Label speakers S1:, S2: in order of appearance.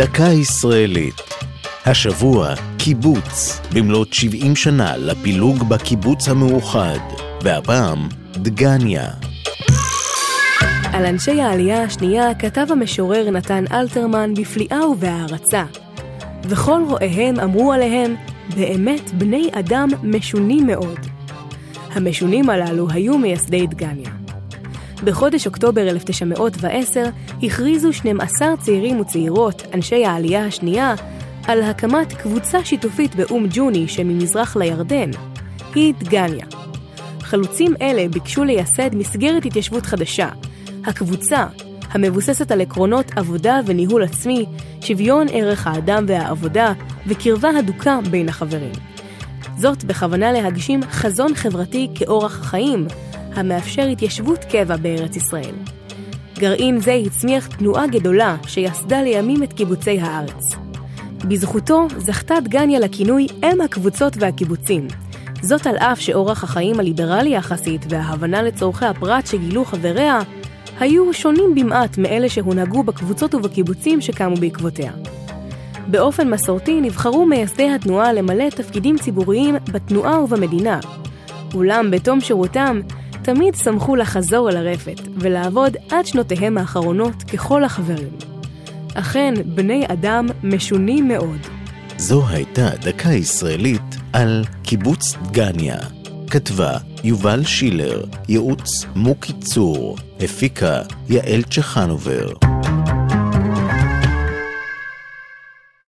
S1: דקה ישראלית. השבוע, קיבוץ, במלאת 70 שנה לפילוג בקיבוץ המאוחד, והפעם, דגניה.
S2: על אנשי העלייה השנייה כתב המשורר נתן אלתרמן בפליאה ובהערצה. וכל רואיהם אמרו עליהם, באמת בני אדם משונים מאוד. המשונים הללו היו מייסדי דגניה. בחודש אוקטובר 1910 הכריזו 12 צעירים וצעירות, אנשי העלייה השנייה, על הקמת קבוצה שיתופית באום ג'וני שממזרח לירדן, היא דגניה. חלוצים אלה ביקשו לייסד מסגרת התיישבות חדשה, הקבוצה, המבוססת על עקרונות עבודה וניהול עצמי, שוויון ערך האדם והעבודה וקרבה הדוקה בין החברים. זאת בכוונה להגשים חזון חברתי כאורח חיים, המאפשר התיישבות קבע בארץ ישראל. גרעין זה הצמיח תנועה גדולה שיסדה לימים את קיבוצי הארץ. בזכותו זכתה דגניה לכינוי אם הקבוצות והקיבוצים. זאת על אף שאורח החיים הליברלי יחסית וההבנה לצורכי הפרט שגילו חבריה היו שונים במעט מאלה שהונהגו בקבוצות ובקיבוצים שקמו בעקבותיה. באופן מסורתי נבחרו מייסדי התנועה למלא תפקידים ציבוריים בתנועה ובמדינה. אולם בתום שירותם, תמיד שמחו לחזור אל הרפת ולעבוד עד שנותיהם האחרונות ככל החברים. אכן, בני אדם משונים מאוד.
S1: זו הייתה דקה ישראלית על קיבוץ דגניה. כתבה יובל שילר, ייעוץ מוקי צור, הפיקה יעל צ'חנובר.